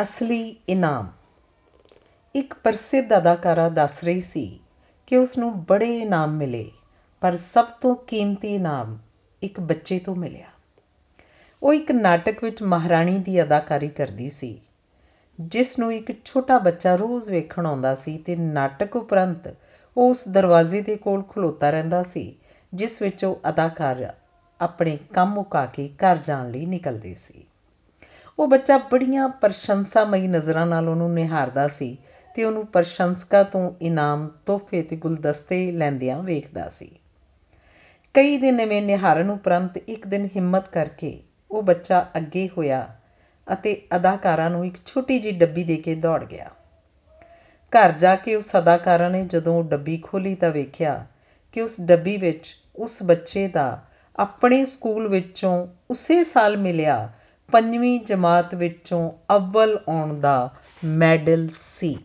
ਅਸਲੀ ਇਨਾਮ। ਇੱਕ ਪ੍ਰਸਿੱਧ ਅਦਾਕਾਰਾ ਦੱਸ ਰਹੀ ਸੀ ਕਿ ਉਸ ਨੂੰ ਬੜੇ ਇਨਾਮ ਮਿਲੇ, ਪਰ ਸਭ ਤੋਂ ਕੀਮਤੀ ਇਨਾਮ ਇੱਕ ਬੱਚੇ ਤੋਂ ਮਿਲਿਆ। ਉਹ ਇੱਕ ਨਾਟਕ ਵਿੱਚ ਮਹਾਰਾਣੀ ਦੀ ਅਦਾਕਾਰੀ ਕਰਦੀ ਸੀ ਜਿਸ ਨੂੰ ਇੱਕ ਛੋਟਾ ਬੱਚਾ ਰੋਜ਼ ਵੇਖਣ ਆਉਂਦਾ ਸੀ ਤੇ ਨਾਟਕ ਉਪਰੰਤ ਉਹ ਉਸ ਦਰਵਾਜ਼ੇ ਦੇ ਕੋਲ ਖਲੋਤਾ ਰਹਿੰਦਾ ਸੀ, ਜਿਸ ਵਿੱਚ ਉਹ ਅਦਾਕਾਰ ਆਪਣੇ ਕੰਮ ਮੁਕਾ ਕੇ ਘਰ ਜਾਣ ਲਈ ਨਿਕਲਦੇ ਸੀ। ਉਹ ਬੱਚਾ ਬੜੀਆਂ ਪ੍ਰਸ਼ੰਸਾਮਈ ਨਜ਼ਰਾਂ ਨਾਲ ਉਹਨੂੰ ਨਿਹਾਰਦਾ ਸੀ ਤੇ ਉਹਨੂੰ ਪ੍ਰਸ਼ੰਸਕਾਂ ਤੋਂ ਇਨਾਮ, ਤੋਹਫੇ ਤੇ ਗੁਲਦਸਤੇ ਲੈਂਦਿਆਂ ਵੇਖਦਾ ਸੀ। ਕਈ ਦਿਨ ਐਵੇਂ ਨਿਹਾਰਨ ਉਪਰੰਤ ਇੱਕ ਦਿਨ ਹਿੰਮਤ ਕਰਕੇ ਉਹ ਬੱਚਾ ਅੱਗੇ ਹੋਇਆ ਅਤੇ ਅਦਾਕਾਰਾਂ ਨੂੰ ਇੱਕ ਛੋਟੀ ਜਿਹੀ ਡੱਬੀ ਦੇ ਕੇ ਦੌੜ ਗਿਆ। ਘਰ ਜਾ ਕੇ ਉਸ ਅਦਾਕਾਰਾ ਨੇ ਜਦੋਂ ਉਹ ਡੱਬੀ ਖੋਲੀ ਤਾਂ ਵੇਖਿਆ ਕਿ ਉਸ ਡੱਬੀ ਵਿੱਚ ਉਸ ਬੱਚੇ ਦਾ ਆਪਣੇ ਸਕੂਲ ਵਿੱਚੋਂ ਉਸੇ ਸਾਲ ਮਿਲਿਆ ਪੰਜਵੀਂ ਜਮਾਤ ਵਿੱਚੋਂ ਅਵਲ ਆਉਣ ਦਾ ਮੈਡਲ ਸੀ।